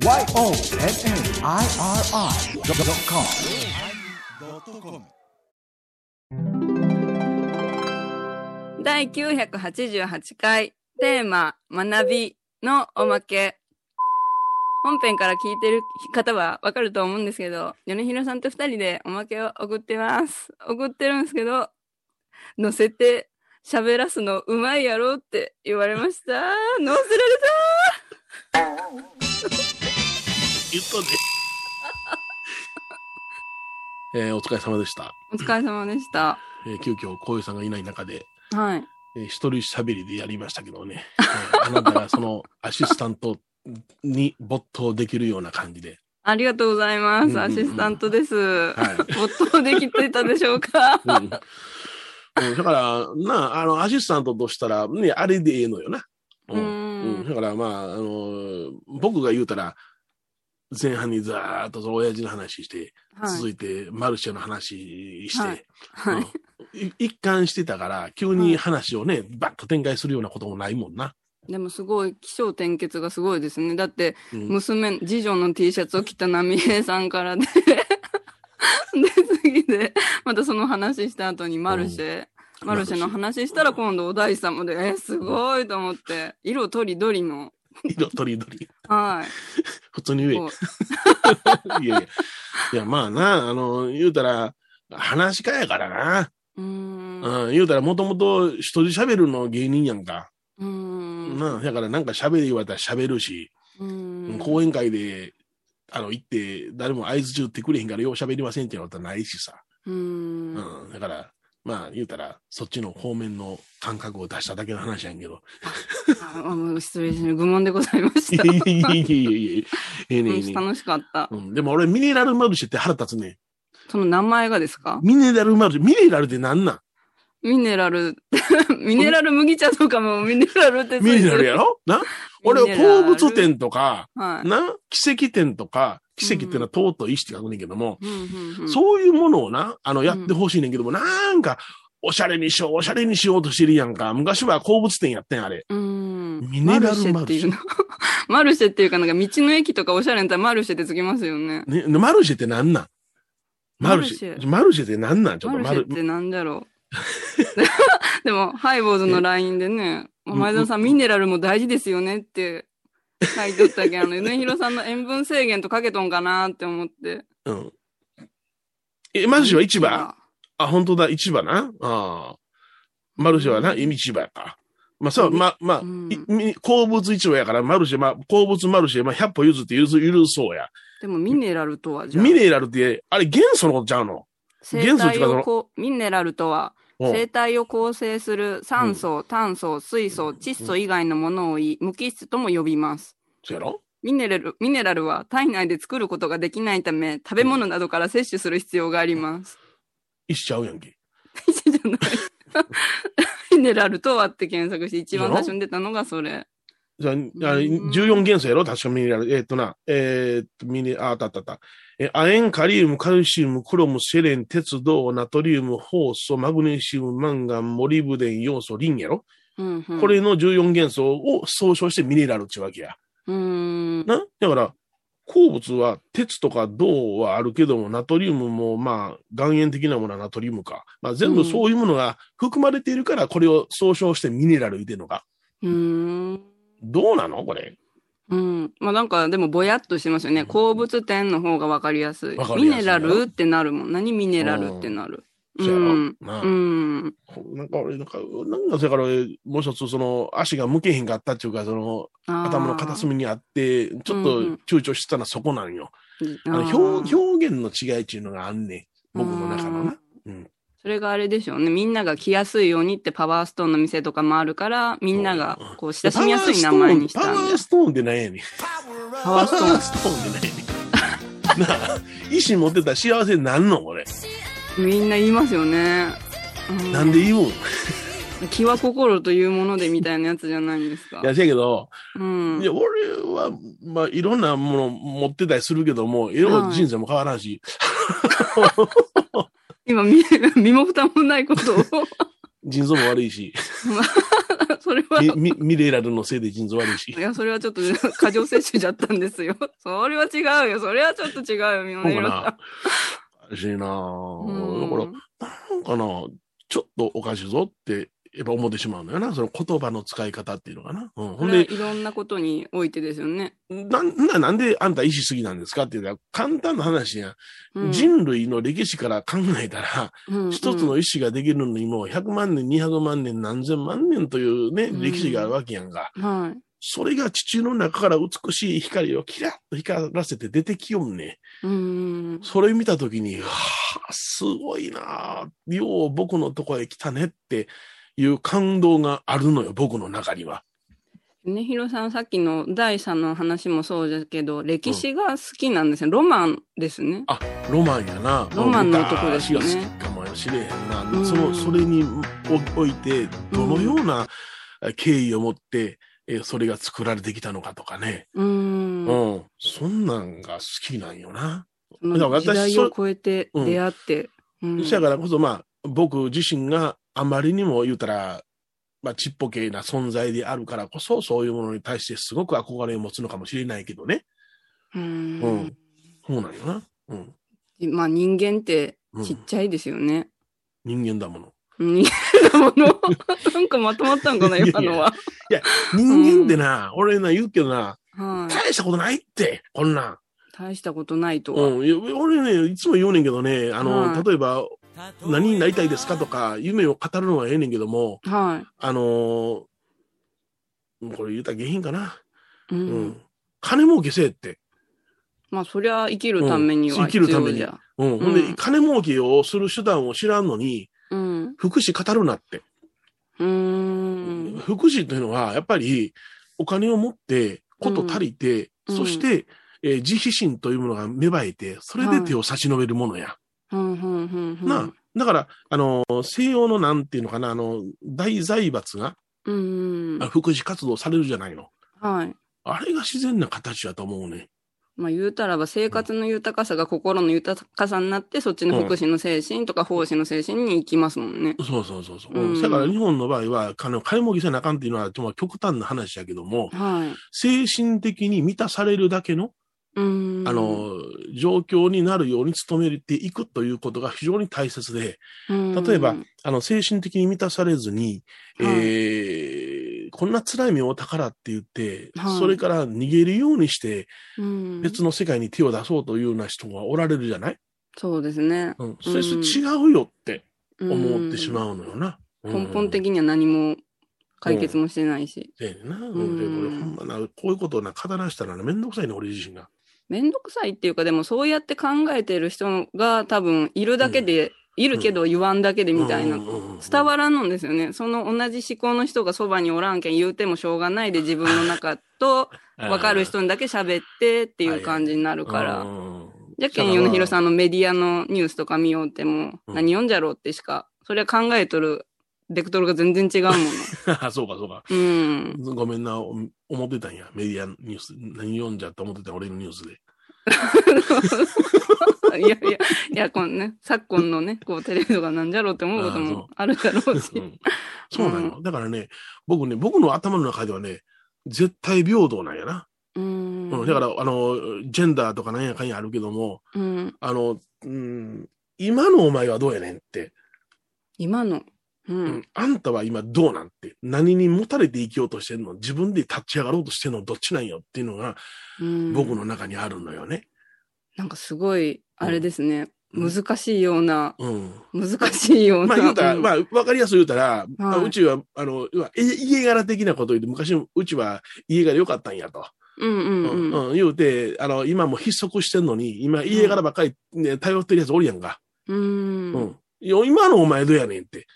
YONNIRI.com 第988回テーマ学びのおまけ。本編から聞いてる方はわかると思うんですけど、米広さんと二人でおまけを送ってます。送ってるんですけど、乗せて喋らすのうまいやろって言われました。乗せられた言っとんね。えーお疲れ様でした。たお疲れ様でした。えー急遽、こういうさんがいない中で、はい。えー一人喋りでやりましたけどね、えーあなたがその アシスタントに没頭できるような感じで、ありがとうございます。うんうんうんアシスタントです。はい没頭できてたでしょうか？うんうんだから、なあ、あの、アシスタントとしたら、ね、あれでええのよな。うん。うんうんだから、まあ、あのー僕が言うたら、前半にざーっとその親父の話して、はい。続いてマルシェの話して、はい。一貫してたから、急に話をね、バッと展開するようなこともないもんな。でもすごい、気象転結がすごいですね。だって、うん。娘、次女の T シャツを着た波平さんからで、で、次で、またその話した後にマルシェ、マルシェ。の話したら今度お大師様で、え、すごいと思って、色とりどりの、色とりどり。はい。普通に言こえ。いやいや。いや、まあな、あの、言うたら、話し家やからな。うん。ううん、言うたら、もともと一人喋るの芸人やんか。ーん。な、だからなんか喋り言われたら喋るし、うーん。講演会で、あの、行って、誰も合図中ってくれへんからよう喋りませんって言われたらないしさ。うーん。うん、だから、まあ言うたら、そっちの方面の感覚を出しただけの話やんけど。あもう失礼しま。愚問でございましいた。やいやいやいやいやいやええねええね楽しかった。うん、でも俺、ミネラルマルシェって腹立つね。その名前がですか？ミネラルマルシェ、ミネラルってなんなん？ミネラル、ミネラル麦茶とかもミネラルってミネラルやろ？な？俺鉱物店とか、はい。な？奇跡店とか、奇跡っていうのはとうとう石って書くねんけども、うんうんうんそういうものをな、あの、やってほしいねんけども、なんか、おしゃれにしよう、おしゃれにしようとしてるやんか。昔は鉱物店やってん、あれ。うーん。ミネラルマルシェマルシェっていうの？マルシェっていうか、なんか道の駅とかおしゃれなったらマルシェってつきますよね。ね、マルシェってなんなん？マルシェ。マルシェってなんなん？ちょっとマルマルシェってなんだろう？でも、ハイボーズの LINE でね、前田さん、ミネラルも大事ですよねって書いておったけど、あの、米広さんの塩分制限とかけとんかなって思って。うん。え、マルシェは市場？あ、本当だ、市場な？ああ。マルシェはな、市場やか。まあ、そう、まあ、まあ、うん鉱物市場やから、マルシェ、まあ、鉱物マルシェ、まあ、100歩譲って許そうや。でも、ミネラルとは、じゃあ、ミネラルって、あれ元素のことちゃうの？生元素っていうかその体をこう、ミネラルとは、うん生体を構成する酸素、炭素、水素、窒素以外のものを言い、無機質とも呼びます。ミネラル、ミネラルは体内で作ることができないため、食べ物などから摂取する必要があります。一緒ちゃうやんけ。じゃない。ミネラルとはって検索して一番最初に出たのがそれ。じゃあ、あれ14元素やろ？確かミネラル。えーっとな、えーっと、ミネ、あ、あったあったあった。え、亜鉛、カリウム、カルシウム、クロム、セレン、鉄、銅、ナトリウム、ホウ素、マグネシウム、マンガン、モリブデン、要素、リンやろ、うんうん、これの14元素を総称してミネラルってわけや。うーん。な？だから、鉱物は鉄とか銅はあるけども、ナトリウムもまあ、岩塩的なものはナトリウムか。まあ全部そういうものが含まれているから、これを総称してミネラル言ってるのか。うーん。どうなの？これ。うん。まあなんか、でもぼやっとしてますよね。鉱物点の方がわかりやすい。ミネラルってなるもん。何ミネラルってなる？うん。なあうん。なんか俺、なんか、なんか、それから俺、もう一つ、その、足が向けへんかったっていうか、その、頭の片隅にあって、ちょっと躊躇してたのはそこなんよ。あの表表現の違いっていうのがあんねん。僕の中のな。うん。それがあれでしょうね。みんなが来やすいようにってパワーストーンの店とかもあるから、みんながこう親しみやすい名前にしたんだパワー。ストーンって何やねん。パワーストーンパワーストーンって何やねん。なあ、意志持ってたら幸せになんのこれ。みんな言いますよね。うなんで言うんい気は心というものでみたいなやつじゃないんですか。や、せやけど、うんい。や、俺は、まあ、いろんなもの持ってたりするけども、いろいろ人生も変わらんし、今、身 身も蓋もないことを。腎臓も悪いし、それは、ミミミネラルのせいで腎臓悪いしい。や、それはちょっと過剰摂取じゃったんですよ。それは違うよ。それはちょっと違うよ、みそうの色さかな。おかしいなぁ。だから、ん。なんかな、ちょっとおかしいぞって、やっぱ思ってしまうのよな。その言葉の使い方っていうのかな。うん。ほんで、いろんなことにおいてですよね。なんななんであんた意志すぎなんですかっていうのは簡単な話や、うん人類の歴史から考えたら、うん一つの意志ができるのにもう100万年、200万年、何千万年というね、うん歴史があるわけやんか。はい。それが地中の中から美しい光をキラッと光らせて出てきよんね。うん。それ見たときに、はあ、すごいなあよう僕のとこへ来たねっていう感動があるのよ、僕の中には。ねひろさん、さっきの第三の話もそうですけど、歴史が好きなんですね。ロマンですね。あ、ロマンやな。ロマンの男ですね昔が好きかもしれへんな。うんその、それにおおいて、どのようなえ経緯を持って、えそれが作られてきたのかとかね。う。うんん。そんなんが好きなんよな。その時代を超えて出会って。うんそやからこそ、まあ、僕自身があまりにも言うたら、まあ、ちっぽけな存在であるからこそ、そういうものに対してすごく憧れを持つのかもしれないけどね。ううんん。そうなんよな。うん。まあ人間ってうんちっちゃいですよね。人間だもの。人間だもの。なんかまとまったんかな、いやいや今のは。人間ってな、俺な言うけどな、はい。大したことないって、こんなん。大したことないとは。うん。いや俺ね、いつも言うねんけどね、あの、はい例えば、何になりたいですかとか、夢を語るのはええねんけども、はあのーこれ言うたら下品かな。い。ううん。ん。金儲けせえって。まあそりゃ生きるためにうんは生きるために。うん。ほんで、うん金儲けをする手段を知らんのに、うん。福祉語るなって。うーん。福祉というのは、やっぱり、お金を持って、こと足りて、うんそして、えー自費心というものが芽生えて、それで手を差し伸べるものや。うん、うん、うん。なあ。だから、あの、西洋のなんていうのかな、あの、大財閥が、うん。あ福祉活動されるじゃないの。はい。あれが自然な形だと思うね。まあ言うたらば生活の豊かさが心の豊かさになって、そっちの福祉の精神とか奉仕の精神に行きますもんね。そうそうそうそう。うんだから日本の場合は、金金儲けせなあかんっていうのは、極端な話やけども、はい。精神的に満たされるだけの、うん。あ、の、状況になるように努めていくということが非常に大切で、例えばあの、精神的に満たされずに、はいえー、こんな辛い目を宝って言って、はいそれから逃げるようにして、うん、別の世界に手を出そうというような人がおられるじゃない？そうですね。うん。それ、それ違うよって思ってしうまうのよな。ん。根本的には何も解決もしてないし。でな、ん俺、俺、ほんまな、こういうことをな、語らしたらな、めんどくさいね、俺自身が。めんどくさいっていうか、でもそうやって考えてる人が多分いるだけで、いるけど言わんだけでみたいな。うんうんうん伝わらんのですよね。その同じ思考の人がそばにおらんけん言うてもしょうがないで自分の中と 分かる人にだけ喋ってっていう感じになるから。うんじゃけん、米広さんのメディアのニュースとか見ようっても、うん何読んじゃろうってしか、それは考えとるベクトルが全然違うもの。そうか、そうか。うん。ごめんな、お思ってたんや。メディアニュース。何読んじゃって思ってた俺のニュースで。いやいや、いや、このね、昨今のね、こうテレビとかなんじゃろうって思うこともあるだろうし。うんそうなの。だからね、僕ね、僕の頭の中ではね、絶対平等なんやな。うん。うんだから、あの、ジェンダーとかなんやかんやあるけども、うん。あの、うん、今のお前はどうやねんって、今の。ううんん。あんたは今どうなんて、何に持たれて生きようとしてんの？自分で立ち上がろうとしてんの？どっちなんよっていうのがうん僕の中にあるのよね。なんかすごい、あれですね。うん難しいような、うん。難しいような。まあ言うたら、んまあわかりやすく言うたら、まあはいうちは、あの、家柄的なこと言って、昔うちは家柄良かったんやと。うんうんうん。うん、言うて、あの、今も筆足してんのに、今家柄ばっかり、ね、頼ってるやつおるやんか。うんうん。今のお前どうやねんって。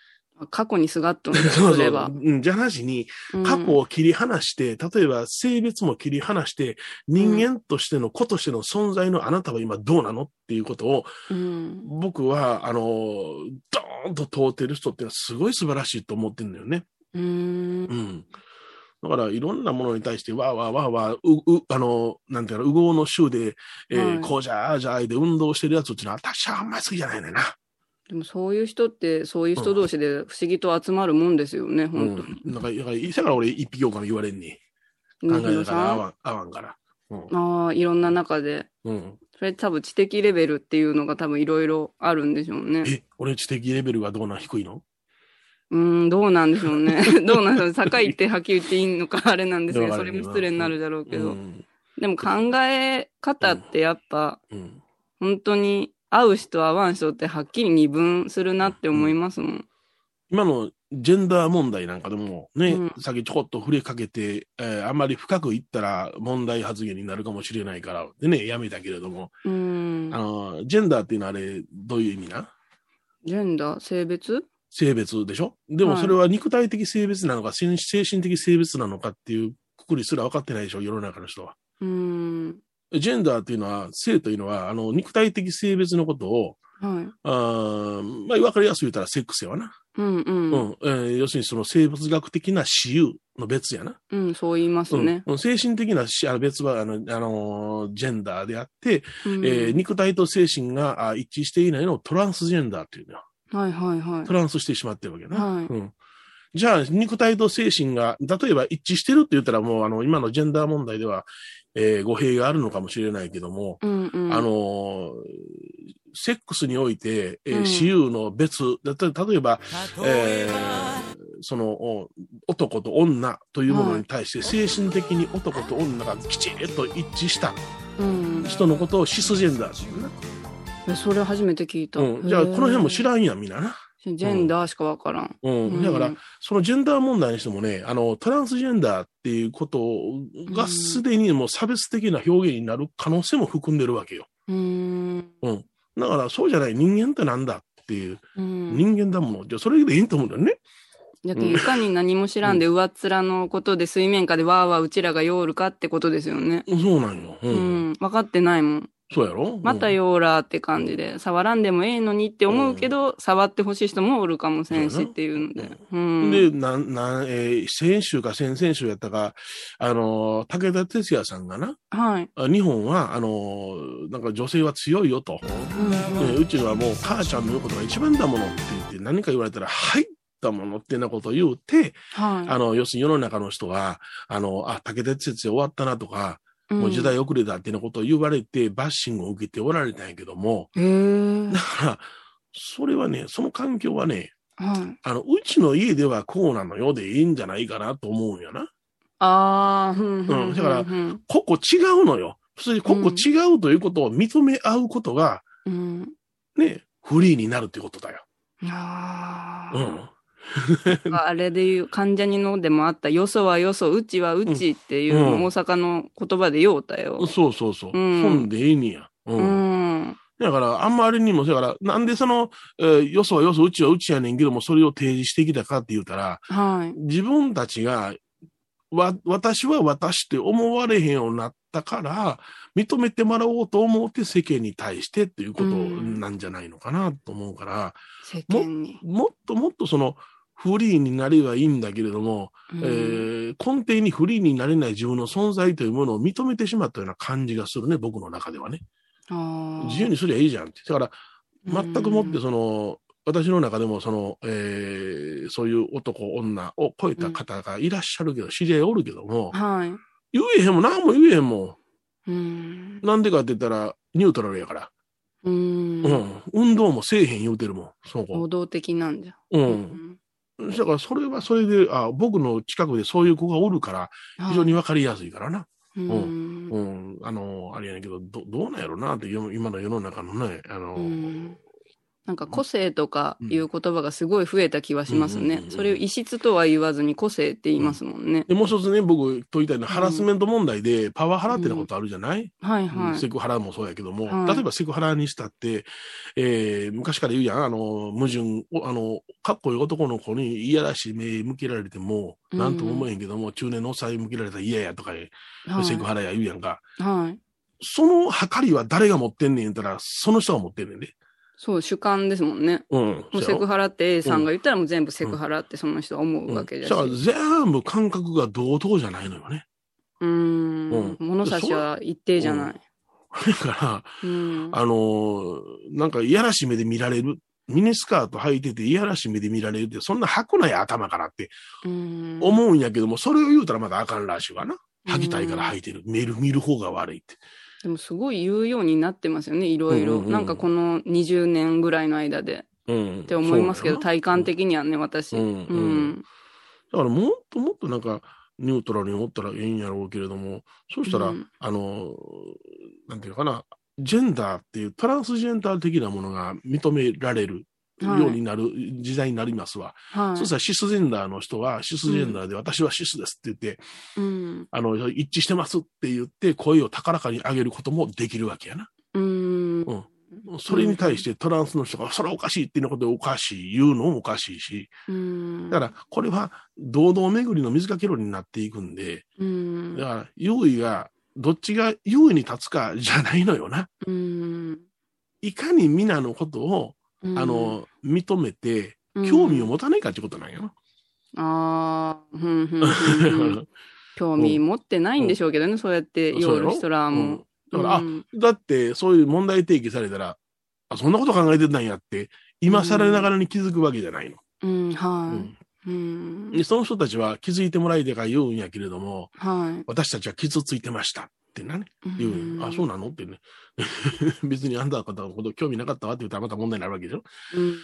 過去にすがっとんだ そうそう。。うん、じゃなしに、うん過去を切り離して、例えば性別も切り離して、人間としての子としての存在のあなたは今どうなのっていうことを、うん。僕は、あの、ドーンと通ってる人っていうのはすごい素晴らしいと思ってるんだよね。うんう。ん。だから、いろんなものに対して、わーわーわーわー、う、う、あの、なんていうの、右往の衆で、えーはいこうじゃ、ああじゃ、ああで運動してるやつっていうのは、私はあんまり好きじゃないねんな。でもそういう人って、そういう人同士で不思議と集まるもんですよね、本当に。うん。なんか、だから、だから俺一匹狼言われんに。考えねひろながら合わん、合わんから。うん。ああ、いろんな中で。うん。それ多分知的レベルっていうのが多分いろいろあるんでしょうね。え、俺知的レベルがどうなん低いの？うーん、どうなんでしょうね。どうなんでしょう。高いってはっきり言っていいのかあれなんですけど、それも失礼になるだろうけど。うん。でも考え方ってやっぱ、うん。本当に合う人合わん人ってはっきり二分するなって思いますもん。今のジェンダー問題なんかでもね、うんさっきちょこっと触れかけて、えーあんまり深く言ったら問題発言になるかもしれないから、でね、やめたけれども、うーんあ。の、ジェンダーっていうのはあれ、どういう意味な？ジェンダー？性別？性別でしょ？でもはいそれは肉体的性別なのか、精精神的性別なのかっていうくくりすら分かってないでしょ、世の中の人は。うーん。ジェンダーっていうのは、性というのは、あの、肉体的性別のことを、はい。あーまあ、分かりやすく言ったらセックスやわな。うんう。うんん。えー要するにその生物学的な私有の別やな。うん、そう言いますね。うん、精神的なしあの別は、あの、あのージェンダーであって、うんえー肉体と精神があ一致していないのをトランスジェンダーっていうのよ。はいはいはいト。ランスしてしまってるわけな。はいうん。じゃあ、肉体と精神が、例えば一致してるって言ったらもう、あの、今のジェンダー問題では、えー語弊があるのかもしれないけども、うんうん。あのーセックスにおいて、えーうん私有の別、だた例えば、えーその、お男と女というものに対して、精神的に男と女がきちっと一致したうん。人のことをシスジェンダーっていうな。えそれ初めて聞いた。うん。じゃあ、この辺も知ん。らんやん、みんなな。ジェンダーしかわからん。うん。だから、そのジェンダー問題にしてもね、あの、トランスジェンダーっていうことがすでにもう差別的な表現になる可能性も含んでるわけよ。うーん。うん。だから、そうじゃない人間ってなんだっていう、うん。人間だもの。じゃあ、それでいいと思うんだよね。だけど、いかに何も知らんで、上っ面のことで水面下でわーわーうちらがヨールかってことですよね。そうなんよ。う。うんん。分かってないもん。そうやろ？また。ヨーラーって感じで、触らんでもええのにって思うけど、触ってほしい人もおるかもしれんしっていうので。ううんん。で、なん、なん、えー先週か先々週やったか、あのー、武田鉄矢さんがな、はい。あ日本は、あのー、なんか女性は強いよと。うんえーうちはもう母ちゃんの言うことが一番だものって言って何か言われたら、はいだものってなことを言うて、はい。あの、要するに世の中の人は、あの、あ、武田鉄矢終わったなとか、うんもう時代遅れだってなことを言われて、バッシングを受けておられたんやけども、へえ。だから、それはね、その環境はね、はい。あの、うちの家ではこうなのよでいいんじゃないかなと思うんやな。ああ、ふんうんだからうんここ違うのよ。それでここ違うということを認め合うことが、うん。ね、フリーになるってことだよ。あうん。あ。あれで言う、関ジャニのでもあった、よそはよそ、うちはうちっていう大阪の言葉で言おうたよ。そうそうそう。うんそんでいいねや。う。うんん。だから、あんまりにも、だから、なんでその、えーよそはよそ、うちはうちやねんけども、それを提示してきたかって言うたら、はい。自分たちが、わ、私は私って思われへんようになったから、認めてもらおうと思って世間に対してっていうことうんなんじゃないのかなと思うから、世間に。もっともっとその、フリーになればいいんだけれども、うんえー根底にフリーになれない自分の存在というものを認めてしまったような感じがするね、僕の中ではね。自由にすりゃいいじゃんって。だから、全くもってうんその、私の中でもその、えーそういう男、女を超えた方がいらっしゃるけど、知り合いおるけども、はい。言えへんもん、何も言えへんもうん。ん。なんでかって言ったら、ニュートラルやから。うんう。ん。運動もせえへん言うてるもん、その子行。動的なんじゃ。う。。うんだから、それはそれで、あ、僕の近くでそういう子がおるから、非常にわかりやすいからな。うん。うん。あの、あれやねんけど、ど、どうなんやろなって、よ今の世の中のね、あの、うんなんか個性とかいう言葉がすごい増えた気はしますね。それを異質とは言わずに個性って言いますもんね。で、もう一つね、僕と言いたいのは、ハラスメント問題でパワハラってなことあるじゃない、はいはい。セクハラもそうやけども、はい。例えばセクハラにしたって、えー昔から言うやん、あの、矛盾、おあの、かっこいい男の子に嫌らしい目向けられても、うんなんとも思えへんけども、中年のおっさんに向けられたら嫌やとか、はい。セクハラや言うやんか。はい。その計りは誰が持ってんねん言ったら、その人が持ってんねんで。そう、主観ですもんね。うん。もうセクハラって A さんが言ったらもう全部セクハラってその人は思うわけじゃし。だから全部感覚が同等じゃないのよね。うーん。物差しは一定じゃない。だから、うん。あのーなんかいやらしい目で見られるミニスカート履いてていやらしい目で見られるって、そんな履くなや頭からってうん。思うんやけども、それを言うたらまだあかんらしいわな。履きたいから履いてる。見る、見る方が悪いって。でもすごい言うようになってますよね、いろいろ。うんうんうんなんかこの20年ぐらいの間で。うん。って思いますけど、体感的にはね、私。うん。だからもっともっとなんか、ニュートラルに思ったらええんやろうけれども、そうしたら、うんあの、なんていうのかな、ジェンダーっていうトランスジェンダー的なものが認められるようになる時代になりますわ。はい。そうしたらシスジェンダーの人はシスジェンダーで私はシスですって言って、うん。あの、一致してますって言って声を高らかに上げることもできるわけやな。うん。うんそれに対してトランスの人が、それはおかしいっていうことでおかしい、言うのもおかしいし、うん。だから、これは、堂々巡りの水かけ論になっていくんで、うんだ。から、優位が、どっちが優位に立つかじゃないのよな。うん。いかに皆のことを、うんあ、の、認めて、うん興味を持たないかってことなんやな。ああ、ふんふんふんふん。興味持ってないんでしょうけどね、そうやって言おる人らも。うんだから、うんあ、だって、そういう問題提起されたら、あ、そんなこと考えてたんやって、今更ながらに気づくわけじゃないの。うん、うはんい。うん。でその人たちは気づいてもらいたいから言うんやけれども、は私たちは傷ついてましたってなね。い。言うんよあ、そうなの？ってね。別にあんた方のこと興味なかったわって言ったらまた問題になるわけでしょ？うん。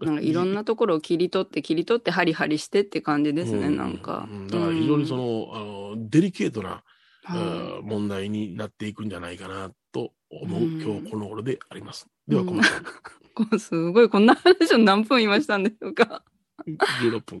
なんかいろんなところを切り取って、切り取って、ハリハリしてって感じですね、うんなんかう。んだから非常にその、の、あのデリケートな、はあー問題になっていくんじゃないかなと思う、うん今日この頃であります。では、うん このうすごい、こんな話を何分言いましたんでしょうか。16分。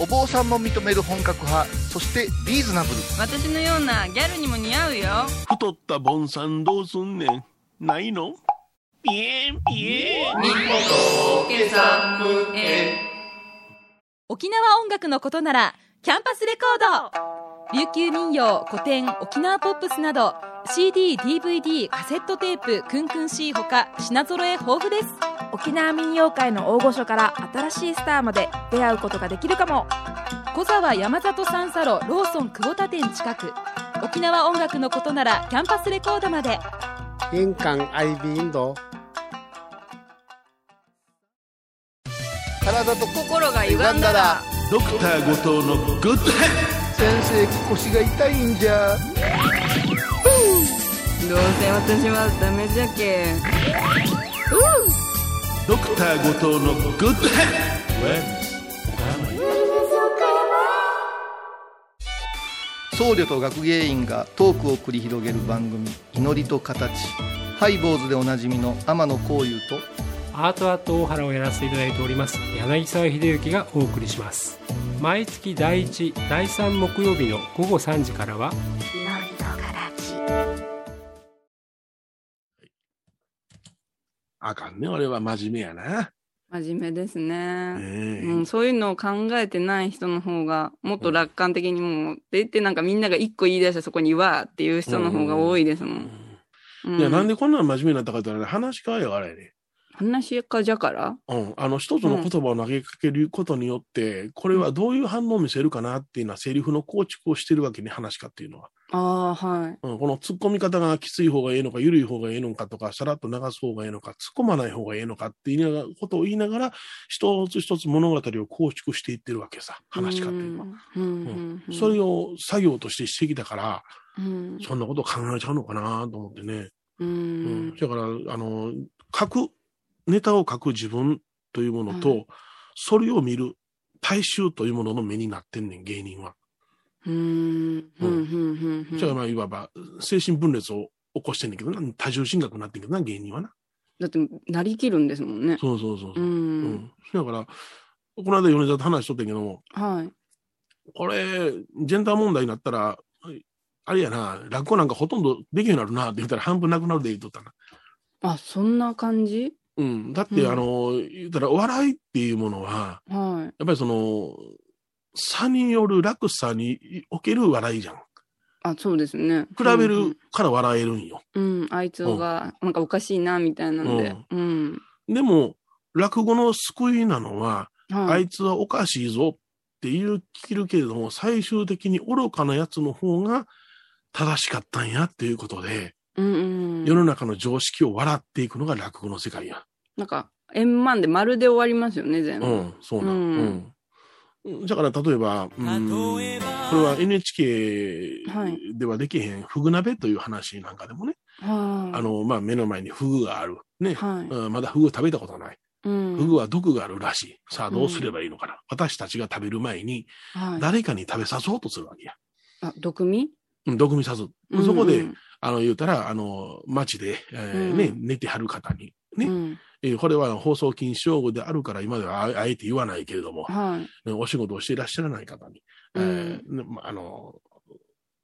お坊さんも認める本格派そしてリーズナブル。私のようなギャルにも似合うよ。太ったボンさんどうすんねん。ないの？ピエンピエン。沖縄音楽のことならキャンパスレコード。琉球民謡古典沖縄ポップスなど CD、DVD、カセットテープクンクン C ほか品揃え豊富です沖縄民謡界の大御所から新しいスターまで出会うことができるかも。小沢山里三佐路ローソン久保田店近く。沖縄音楽のことならキャンパスレコードまで。印鑑 IB インド。体と心が歪んだら。ドクター後藤のグッド先生腰が痛いんじゃ。どうせ私はダメじゃけ。ドクター後藤のグッドヘッド。僧侶と学芸員がトークを繰り広げる番組「祈りと形」ハイボーズでおなじみの天野幸雄と。アートアート大原をやらせていただいております柳沢秀幸がお送りします。毎月第1第3木曜日の午後3時からはあかんね、俺は真面目やな。真面目ですね。うん、そういうのを考えてない人の方が、もっと楽観的にもう、って言ってなんかみんなが一個言い出したそこにわーっていう人の方が多いですもん。ういや、なんでこんなの真面目になったかって言ったらね、話し家やからやね。話し家じゃから？うん。あの、一つの言葉を投げかけることによって、これはどういう反応を見せるかなっていうのは、セリフの構築をしてるわけね、話し家っていうのは。ああ、はい。うん。この突っ込み方がきつい方がいいのか、緩い方がいいのかとか、さらっと流す方がいいのか、突っ込まない方がいいのかっていうことを言いながら、一つ一つ物語を構築していってるわけさ、話し家っていうのは。うん。うん。うん。それを作業としてしてきたから、うん。そんなことを考えちゃうのかなと思ってね。ううん。ん。だから、あの、書く、ネタを書く自分というものと、はいそれを見る大衆というものの目になってんねん、芸人は。うん。うん。うん。うん。じゃあ、まあ、いわば、精神分裂を起こしてんねんけどな、多重心学になってんけどな、芸人はな。だって、なりきるんですもんね。そうそうそうそうう。うんん。だから、この間米沢と話しとったんやけども、はい。これ、ジェンダー問題になったら、あれやな、落語なんかほとんどできるようになるなって言ったら半分なくなるで言っとったな。あ、そんな感じ？うん。だって、うんあの、言ったら、お笑いっていうものは、はやっぱりその、差による落差における笑いじゃん。い。あ、そうですね。比べるから笑えるんよ。うん、うん、あいつが、なんかおかしいな、みたいなんで。うん。でも、落語の救いなのは、あはい。いつはおかしいぞって言う聞けるけれども、最終的に愚かなやつの方が正しかったんやっていうことで、うんうん。世の中の常識を笑っていくのが落語の世界や。なんか、円満で丸で終わりますよね、全部。うん、そうなん。ううんん。だから、例えば、うん、これは NHK はいではできへん、フグ鍋という話なんかでもね、はい。あ、の、まあ、目の前にフグがある。ね。はい。うんまだフグ食べたことない。うん。フグは毒があるらしい。さあ、どうすればいいのかな。私たちが食べる前に、はい。誰かに食べさそうとするわけや。あ、毒味？うん、毒味さす。うんそこで、あの、言うたら、あの、街で、えーうんね、寝てはる方に、ね、うん。えーこれは放送禁止用語であるから今ではああえて言わないけれども、はい。お仕事をしていらっしゃらない方に、えーあの、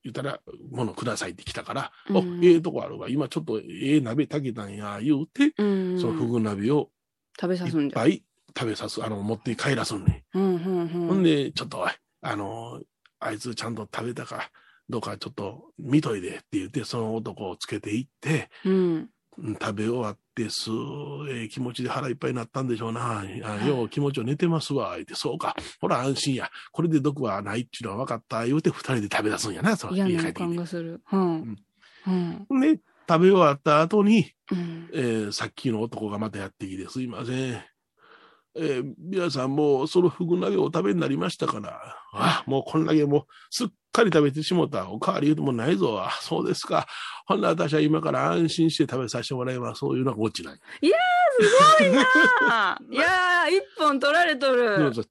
言ったら、物くださいって来たから、うんお、ええとこあるわ、今ちょっとええ鍋炊けたんや、言うて、うん。そのフグ鍋を食べさすんじゃ。いっぱい食べさす、あの、持って帰らすんね。うん、うん、うん。ほんで、ちょっとあの、あいつちゃんと食べたか、どうかちょっと見といでって言って、その男をつけていって、食べ終わって、すええ気持ちで腹いっぱいになったんでしょうな。あよう気持ちを寝てますわ。言って、そうか。ほら安心や。これで毒はないっていうのは分かった。言うて二人で食べ出すんやな。その嫌な予感がする。うん。うん。で、食べ終わった後に、うん。えーさっきの男がまたやってきて、すいません。えー皆さんもうそのフグ鍋をお食べになりましたから、あ、もうこんだけもうすっかり食べてしもた。おかわり言うてもないぞ。あ、そうですか。ほんなら私は今から安心して食べさせてもらいます。そういうのが落ちない。すごいなあ いやー、一本取られとる。そ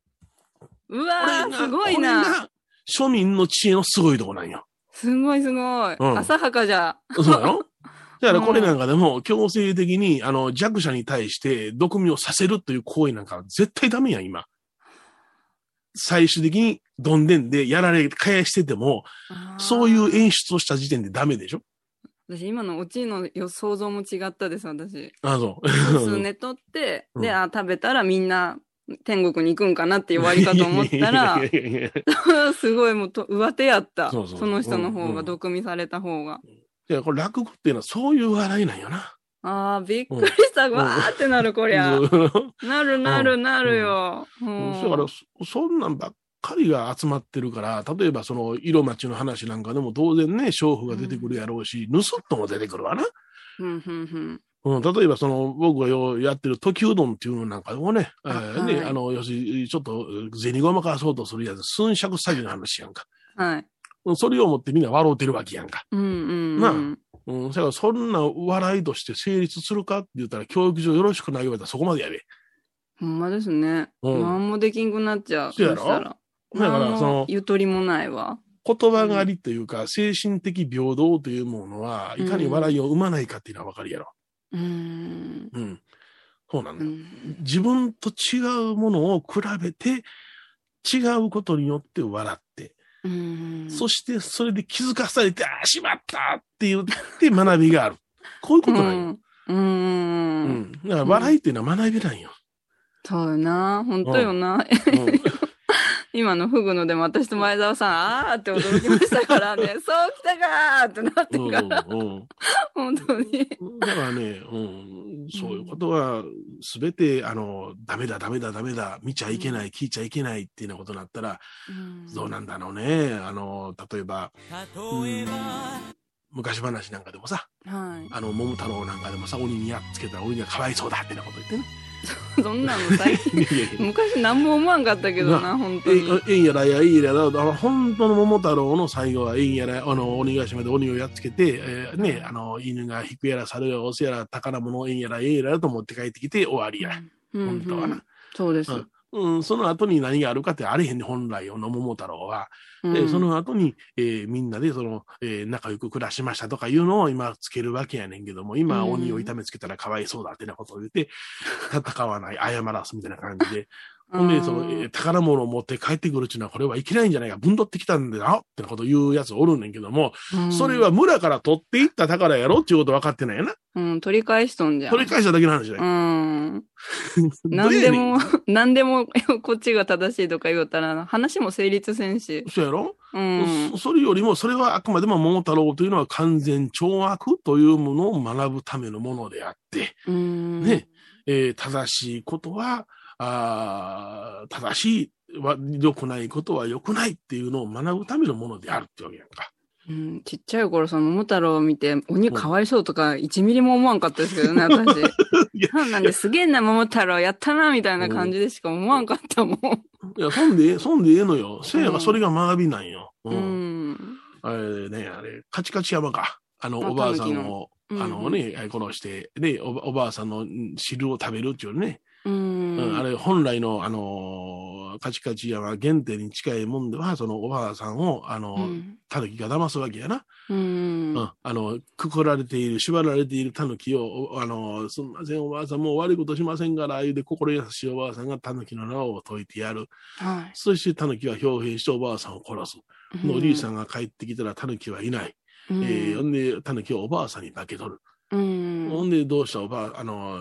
うわー、すごいな。が庶民の知恵のすごいとこなんよ。すごいすごい。うん浅はかじゃ。そうやろ？だからこれなんかでも強制的にあの弱者に対して毒味をさせるという行為なんか絶対ダメやん、今。最終的にどんでんでやられ、返してても、そういう演出をした時点でダメでしょ？私、今のオチの予想像も違ったです、私。あ、そう。数寝とって、うんで、あ、食べたらみんな天国に行くんかなっていう終わりかと思ったらすごいもうと上手やった。そうそうその人の方が、毒味された方が。いや、これ落語っていうのはそういう笑いなんよな。ああ、びっくりした。んわーってなる、こりゃ。そうなるなるなるよ。うんだから、そそんなんばっかりが集まってるから、例えばその色町の話なんかでも当然ね、娼婦が出てくるやろうし、盗っ人も出てくるわな。うん、うん、うん、例えばその僕がようやってる時うどんっていうのなんかでもね、えーね、はいあの、要するにちょっと銭ごまかそうとするやつ、寸尺詐欺の話やんか。うん。はい。うんそれをもってみんな笑うてるわけやんか。うん、うん。なあうんうん、だからそんな笑いとして成立するかって言ったら教育上よろしくない言われたらそこまでやで。ほんまですね。うんなんもできんくなっちゃう。そうやろ？だからそのゆとりもないわ。言葉がありというか、精神的平等というものは、いかに笑いを生まないかっていうのはわかるやろ。うーん。うん。そうなんだよ。うん自分と違うものを比べて、違うことによって笑って、うん。そしてそれで気づかされて、ああ、しまったって言って学びがある。こういうことなんよ。うん。う。うんん。だから笑いっていうのは学びなんよ。そうよな。ほんとよな。うん今のフグのでも私と前澤さん、あーって驚きましたからね。そうきたかーってなってうんから、うんうん本当に。だからね、うん、そういうことは、すべて、あの、ダメだ、ダメだ、ダメだ、見ちゃいけない、聞いちゃいけないっていうようなことになったら、どうなんだろうね。あの、例えば、うん昔話なんかでもさ、はい。あの、桃太郎なんかでもさ、鬼にやっつけたら鬼がかわいそうだってなこと言ってね。そんなの最近、昔何も思わんかったけどな、本当に。ええんやらや、いいやら、あの本当の桃太郎の最後は、えんやら、あの、鬼ヶ島で鬼をやっつけて、えーね、あの、犬が引くやら、猿や、オスやら、宝物、えんやら、ええやらと持って帰ってきて終わりや。うん本当はな。そうです。うんうん、その後に何があるかってあれへんね、本来の桃太郎は。で、うん。その後に、えーみんなでその、えー仲良く暮らしましたとかいうのを今つけるわけやねんけども、今うん。鬼を痛めつけたらかわいそうだってなことを言って、戦わない、謝らすみたいな感じで、ほんで、その、えー宝物を持って帰ってくるっていうのは、これはいけないんじゃないか、ぶんどってきたんだよ、ってなこと言うやつおるねんけども、うんそれは村から取っていった宝やろっていうこと分かってないやな。うん、取り返しとんじゃん。取り返しただけの話だよ。うん。ど 何でも、何でも こっちが正しいとか言うたら、話も成立せんし。そうやろ、うん。そそれよりも、それはあくまでも桃太郎というのは完全懲悪というものを学ぶためのものであって、うん。ね、えー正しいことは、あー正しいは良くないことは良くないっていうのを学ぶためのものであるってわけやんか。うん、ちっちゃい頃、その桃太郎を見て、鬼かわいそうとか、1ミリも思わんかったですけどね、私。そうなんで、すげえな、桃太郎、やったな、みたいな感じでしか思わんかったもん。いや、そんで、そんでええのよ。せやがそれが学びなんよ。う。うんん。あれね、あれ、カチカチ山か。あの、あおばあさんを、うんあのね、殺して、ね、おばおばあさんのん汁を食べるっていうね。ううん、あん。れ、本来の、あのーカチカチ山原点に近いもんでは、そのおばあさんを、あの、うん。タヌキが騙すわけやな。うんうん。あの、くくられている、縛られているタヌキを、おあの、すみません、おばあさん、もう悪いことしませんから、言うて、心優しいおばあさんがタヌキの縄を解いてやる。はい。そしてタヌキは表変しておばあさんを殺す。おじいさんが帰ってきたらタヌキはいない。うん、えーほんで、タヌキをおばあさんに化け取る。うん。ほんで、どうした？おばあ、あの、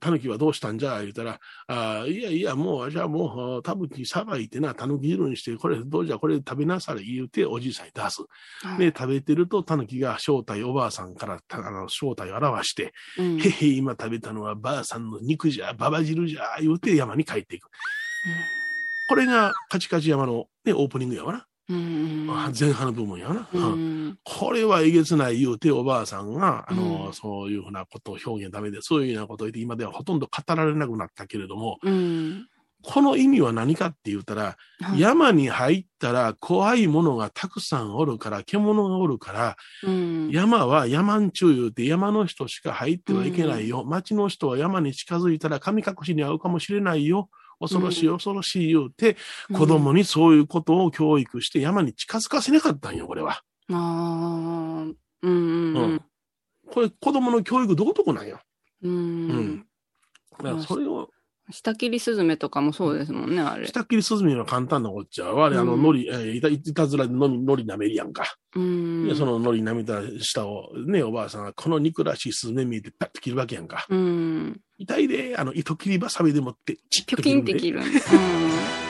タヌキはどうしたんじゃ？言うたら、あいやいや、もう、じゃあもう、タヌキさばいてな、タヌキ汁にして、これ、どうじゃ、これ食べなされ、言うて、おじいさんに出す。はいで、食べてると、タヌキが正体、おばあさんから、たあの、正体を表して、うんへへ、今食べたのはばあさんの肉じゃ、ババ汁じゃ、言うて山に帰っていく。これが、カチカチ山の、ね、オープニングやわな。うん。あ前半の部分やわな。ううんん。これはえげつない言うて、おばあさんが、あの、うんそういうふうなことを表現ダメで、そういうようなことを言って、今ではほとんど語られなくなったけれども、うん。この意味は何かって言ったら、はい山に入ったら怖いものがたくさんおるから、獣がおるから、うん。山は山んちゅう言うて山の人しか入ってはいけないよ。町の人は山に近づいたら神隠しに遭うかもしれないよ。恐ろしいうん恐ろしい言うて、子供にそういうことを教育して山に近づかせなかったんよ、これは。ああ。うんうんうん。これ子供の教育どことこなんよ。う。うんん。だからそれを、下切りスズメとかもそうですもんね、あれ。下切りスズメは簡単なこっちゃ。我々、あの、うんのり、えーいたいたずらでのみ、のり舐めるやんか。うん。で、そののり舐めた下を、ね、おばあさんが、この肉らしいスズメ見えてパッと切るわけやんか。うん。痛いで、あの、糸切りばさみでもって、チッピョキンってるんで。切るんうん。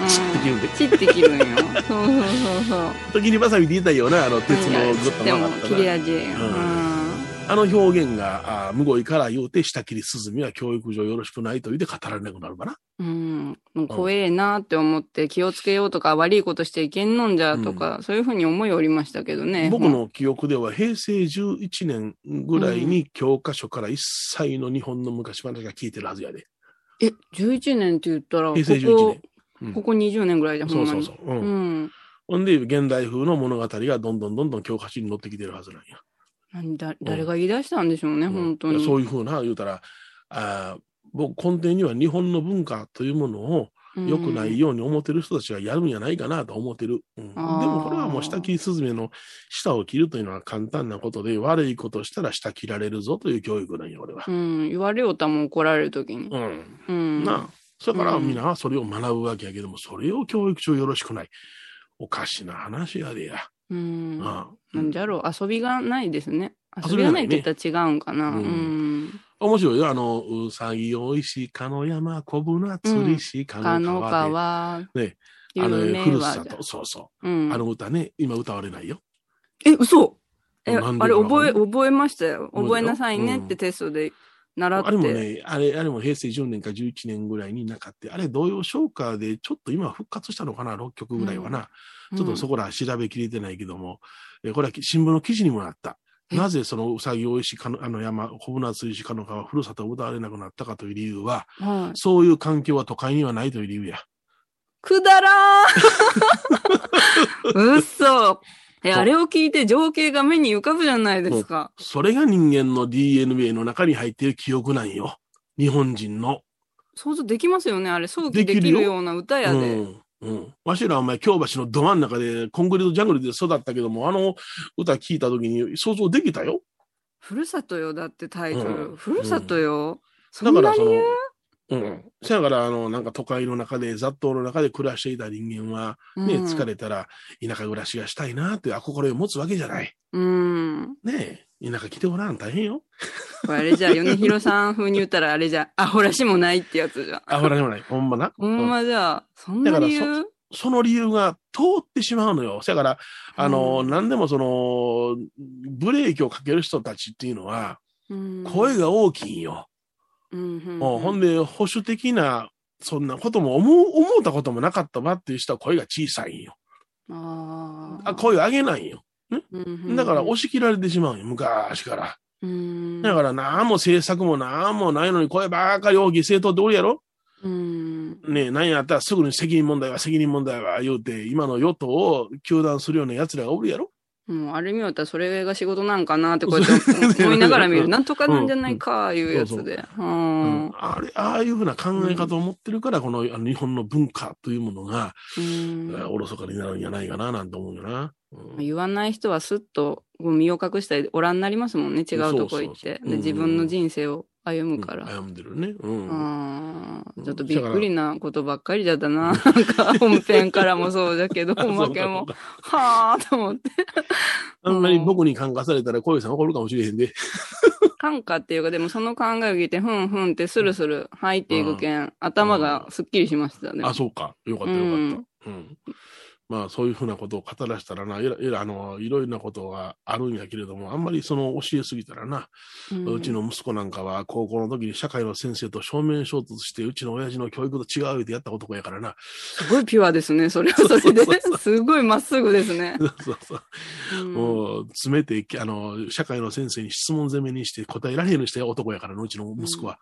チッて切るんで。チッて切るんよ。そうそうそうそう。糸切りばさみで言いよな、あの、鉄のいやずっとでも曲がった切れな。味。うんあの表現が、あむごいから言うて、下切りスズメは教育上よろしくないと言うて語られなくなるかな。うん。もう怖えなって思って気をつけようとか悪いことしていけんのんじゃとか、そういうふうに思いおりましたけどね。僕の記憶では平成11年ぐらいに教科書から一切の日本の昔話が聞いてるはずやで。え、11年って言ったら、こ平成11こ年。うんここ20年ぐらいじゃん。そうそうそう。うん。うん。ほんで、現代風の物語がどんどんどんどん教科書に載ってきてるはずなんや。何だ誰が言い出したんでしょうね、うん本当に。そういうふうな、言うたら、あー僕根底には日本の文化というものを良くないように思ってる人たちがやるんじゃないかなと思ってる。うん、でもこれはもう下切りスズメの舌を切るというのは簡単なことで、悪いことしたら舌切られるぞという教育なんや、俺はう。ん。言われようたもん怒られるときに。うん。うん。なあ。それからうん皆はそれを学ぶわけやけども、それを教育上よろしくない。おかしな話やでや。うん。なんじゃろう、遊びがないですね。遊遊びがないいって言ったら違うんかな。面白いよ。あの、うさぎおいしかの山、小舟釣りしかかのの川ね。有あの、名ふるさと。そうそうう。んあ。の歌ね、今歌われないよ。え、嘘え、あれ覚え、覚えましたよ覚えなさいねってテストで習って。あれもね、あれ、あれも平成10年か11年ぐらいになかって、あれ、童謡唱歌でちょっと今復活したのかな、6曲ぐらいはな。うんちょっとそこら調べきれてないけども、えこれは新聞の記事にもなった。え？なぜそのうさぎおいしかの、あの山、小舟釣りしかの川、ふるさとを歌われなくなったかという理由は、はい。そういう環境は都会にはないという理由や。くだらー 嘘うあれを聞いて情景が目に浮かぶじゃないですか。それが人間の DNA の中に入っている記憶なんよ。日本人の。想像できますよね、あれ。想起でできるような歌やで。うん。うん。わしらはお前、京橋のど真ん中で、コンクリートジャングルで育ったけども、あの歌聞いた時に想像できたよ。ふるさとよ、だってタイトル。うんふるさとよ。そだからそのんなに言う、うん。そやから、あの、なんか都会の中で、雑踏の中で暮らしていた人間は、ね、うん疲れたら田舎暮らしがしたいなって憧れを持つわけじゃない。うん。ねえ、田舎来ておらん大変よ。これあれじゃ、米広さん風に言ったらあれじゃ、アホらしもないってやつじゃん。あ、ほらでもない。ほんまな。ほんまじゃあ、そんな理由？その理由が通ってしまうのよ。そやから、あの、うん何でもその、ブレーキをかける人たちっていうのは、うん声が大きいんよ。うんうんほんで、保守的な、そんなことも思う、思ったこともなかったわっていう人は声が小さいんよ。ああ声を上げないんよ。ーだから押し切られてしまうんよ、昔から。うん。だから何も政策も何もないのに声ばっかり大きい政党っておるやろ？うん。ねえ、何やったらすぐに責任問題は責任問題は言うて、今の与党を糾弾するような奴らがおるやろ？もうあれ見よったらそれが仕事なんかなってこうやって思いながら見る。なんとかなんじゃないか、いうやつで。あれ、ああいうふうな考え方を持ってるから、このあの日本の文化というものが、うんおろそかになるんじゃないかな、なんて思うよな。うん言わない人はすっと身を隠したりおらんなりますもんね。違うとこ行って。で自分の人生を歩むから。歩んでるね。うん。ちょっとびっくりなことばっかりじゃったな。なんか本編からもそうだけど、おまけも。はぁーと思って。あんまり僕に感化されたら、小遊さん怒るかもしれへんで。感化っていうか、でもその考えを聞いて、ふんふんってスルスル入っていくけん、頭がすっきりしましたね。あ、そうか。よかった、よかった。うん。まあ、そういうふうなことを語らせたらな、いろいろ、あの、いろいろなことがあるんやけれども、あんまりその教えすぎたらな、うんうちの息子なんかは高校の時に社会の先生と正面衝突して、うちの親父の教育と違うってやった男やからな。すごいピュアですね。それはそれで。すごいまっすぐですね。そうそうそう。うんもう、詰めて、あの、社会の先生に質問攻めにして答えられへんようにした男やからな、うちの息子は。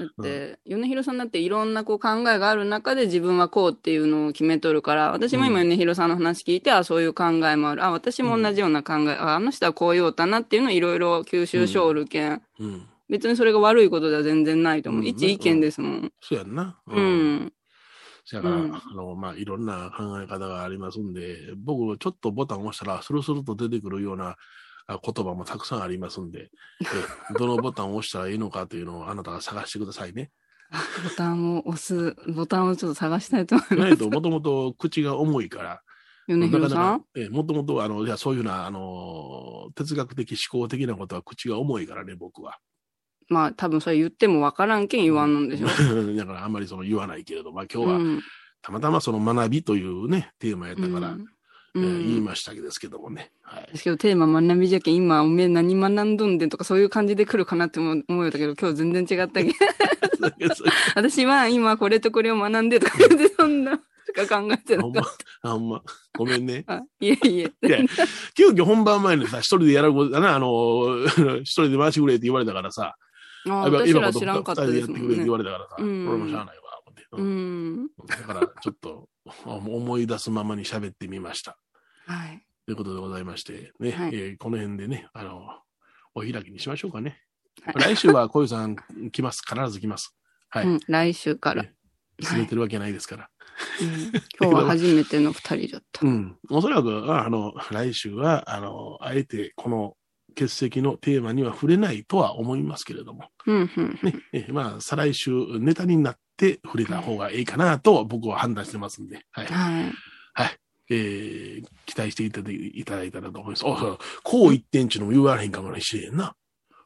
だって、米広さんだっていろんなこう考えがある中で自分はこうっていうのを決めとるから、私も今米広さんの話聞いて、あ、そういう考えもある。あ、私も同じような考え。あ、あの人はこう言おうたなっていうのをいろいろ吸収しおるけん。うん。別にそれが悪いことでは全然ないと思う。うん一意見ですもん。そうやんな。うん。そやから、うんあの、まあ、いろんな考え方がありますんで、僕、ちょっとボタンを押したら、スルスルと出てくるようなあ言葉もたくさんありますんで、え どのボタンを押したらいいのかというのをあなたが探してくださいね。ボタンを押す、ボタンをちょっと探したいと思います。ないと、もともと口が重いから、米広さん？えもともと、あの、いや、そういうような、あの、哲学的思考的なことは口が重いからね、僕は。まあ多分それ言ってもわからんけん言わんのんでしょ。だからあんまりその言わないけれど、まあ今日はうん。たまたまその学びというね、テーマやったから、うん言いましたけどですけどもね。はい。ですけど、テーマ学びじゃけん、今、おめえ何学んどんでんとか、そういう感じで来るかなって思うよったけど、今日全然違ったけん。私は今、これとこれを学んでとかそんな、しか考えてなほんま、ほんま、ごめんね。いえいえ。いや、急遽本番前にさ、一人でやることだな、あの、一人で回してくれって言われたからさ、あ私ら知らんかった二人でですもんねやってくれって言。われたからさ、うん俺もしゃあない。ううんん。だから、ちょっと、思い出すままに喋ってみました。はい。ということでございまして、ね、はいえーこの辺でね、あの、お開きにしましょうかね。はい来週は小遊さん来ます。必ず来ます。はい。うん、来週から。ね忘れてるわけないですから。うん今日は初めての二人だった。うん。おそらく、ああの、来週は、あの、あえてこの欠席のテーマには触れないとは思いますけれども、うん、うん。ね、えまあ、再来週ネタになって触れた方がいいかなと僕は判断してますんで、はい。はい。はい。えー、期待していただいたらと思います。あ、こう一点っていうのも言われへんかもしれんな。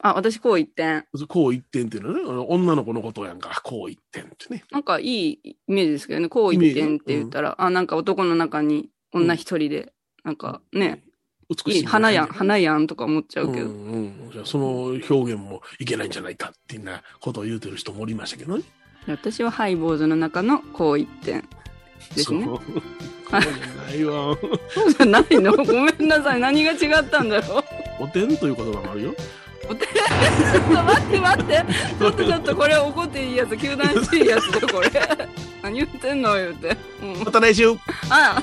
あ、私こう言ってん。こう一点っていうのはね女の子のことやんか。こう一点ってね。なんかいいイメージですけどね。こう言ってんって言ったら、あ、なんか男の中に女一人で、なんかね、美しい。いい花やん、花やんとか思っちゃうけど。うんうん。じゃあその表現もいけないんじゃないかっていうなことを言うてる人もおりましたけどね。私はハイボーズの中のこう一点ですね。そう。そうじゃないわ。そうじゃないの？ごめんなさい。何が違ったんだろう？おてんという言葉もあるよ。ちょっと待って待って。ちょっとちょっとこれ怒っていいやつ、糾弾していいやつだよ、これ。何言ってんの？言うて。うんま。た来週あハ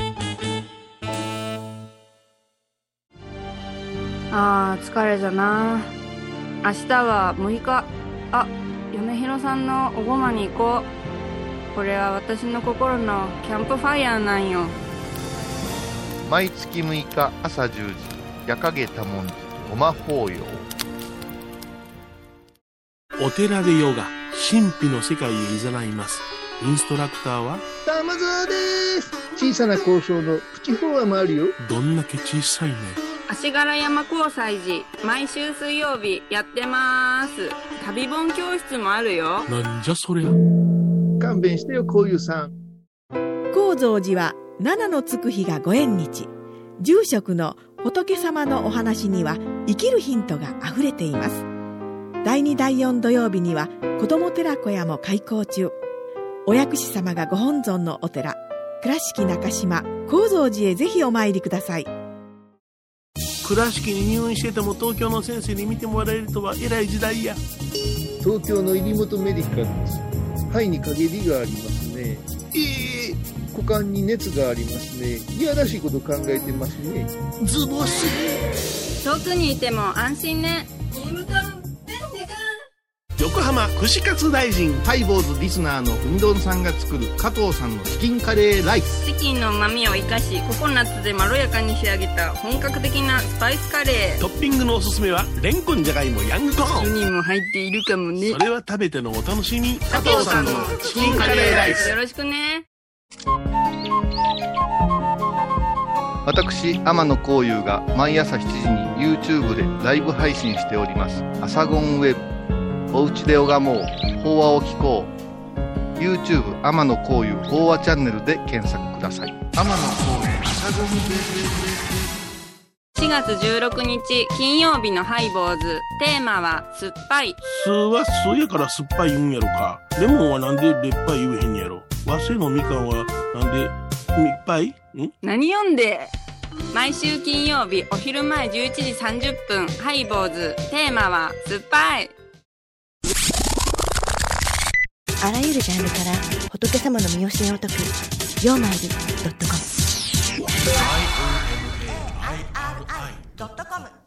あー疲れじゃな。明日は6日。あ米広さんのおごまに行こう。これは私の心のキャンプファイヤーなんよ。毎月6日朝10時。夜影多文字ごま法要お寺でヨガ神秘の世界へ誘います。インストラクターは？玉沢です。小さな交渉のプチフォアもあるよ。どんだけ小さいね足柄山交際時毎週水曜日やってます。旅本教室もあるよ。なんじゃそりゃ。勘弁してよこういうさん。高蔵寺は七のつく日がご縁日。住職の仏様のお話には生きるヒントがあふれています。第2第4土曜日には子ども寺小屋も開校中。お薬師様がご本尊のお寺倉敷中島・高蔵寺へぜひお参りください倉敷に入院してても東京の先生に見てもらえるとは偉い時代や。東京の入本メディカルです。肺に陰りがありますね。ええ股間に熱がありますね。いやらしいこと考えてますね。ズボス遠くにいても安心ね横浜串カツ大臣。ハイボーズリスナーのうみどんさんが作る加藤さんのチキンカレーライス。チキンの旨味を生かしココナッツでまろやかに仕上げた本格的なスパイスカレー。トッピングのおすすめはレンコンじゃがいもヤングコーン人も入っているかもね。それは食べてのお楽しみ。加藤さんのチキンカレーライス。よろしくね。私天野幸雄が毎朝7時に YouTube でライブ配信しております「アサゴンウェブ」「おうちで拝もう。法話を聞こう」YouTube 天野幸雄法話チャンネルで検索ください。天野幸雄。アサゴンウェブ4月16日金曜日のハイボーズ。テーマは酸っぱい。酢は酢やから酸っぱい言うんやろか。レモンはなんで劣ぱい言えへんやろ。和製のみかんはなんでみっぱい？ん？何読んで？毎週金曜日お昼前11時30分ハイボーズ。テーマは酸っぱいあらゆるジャンルから仏様の身教えを解く「曜マイルドットコム」ドットコム。